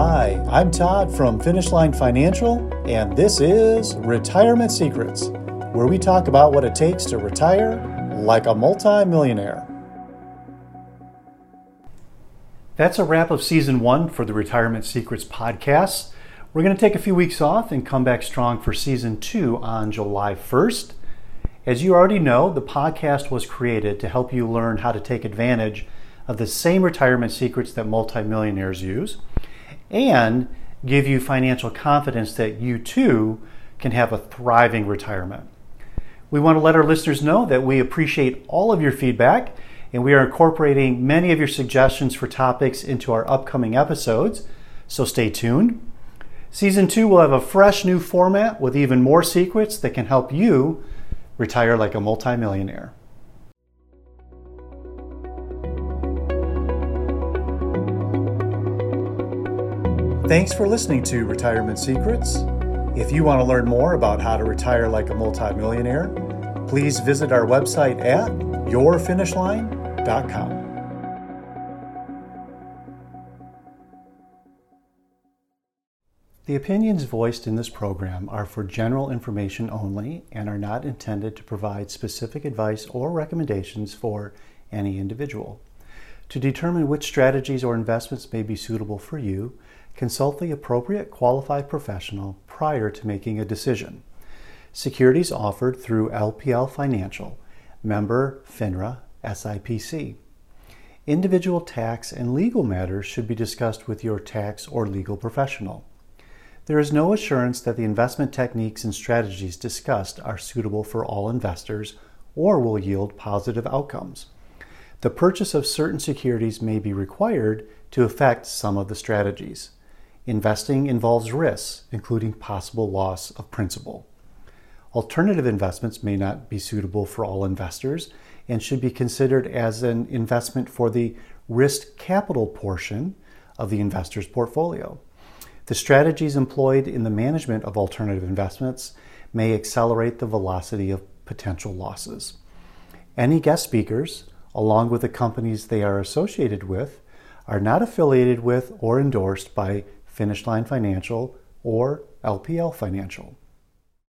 Hi, I'm Todd from Finish Line Financial, and this is Retirement Secrets, where we talk about what it takes to retire like a multimillionaire. That's a wrap of season one for the Retirement Secrets podcast. We're going to take a few weeks off and come back strong for season two on July 1st. As you already know, the podcast was created to help you learn how to take advantage of the same retirement secrets that multimillionaires use and give you financial confidence that you too can have a thriving retirement. We want to let our listeners know that we appreciate all of your feedback and we are incorporating many of your suggestions for topics into our upcoming episodes, so stay tuned. Season 2 will have a fresh new format with even more secrets that can help you retire like a multimillionaire. Thanks for listening to Retirement Secrets. If you want to learn more about how to retire like a multimillionaire, please visit our website at yourfinishline.com. The opinions voiced in this program are for general information only and are not intended to provide specific advice or recommendations for any individual. To determine which strategies or investments may be suitable for you, consult the appropriate qualified professional prior to making a decision. Securities offered through LPL Financial, member FINRA SIPC. Individual tax and legal matters should be discussed with your tax or legal professional. There is no assurance that the investment techniques and strategies discussed are suitable for all investors or will yield positive outcomes. The purchase of certain securities may be required to affect some of the strategies. Investing involves risks, including possible loss of principal. Alternative investments may not be suitable for all investors and should be considered as an investment for the risk capital portion of the investor's portfolio. The strategies employed in the management of alternative investments may accelerate the velocity of potential losses. Any guest speakers, along with the companies they are associated with, are not affiliated with or endorsed by Finish Line Financial, or LPL Financial.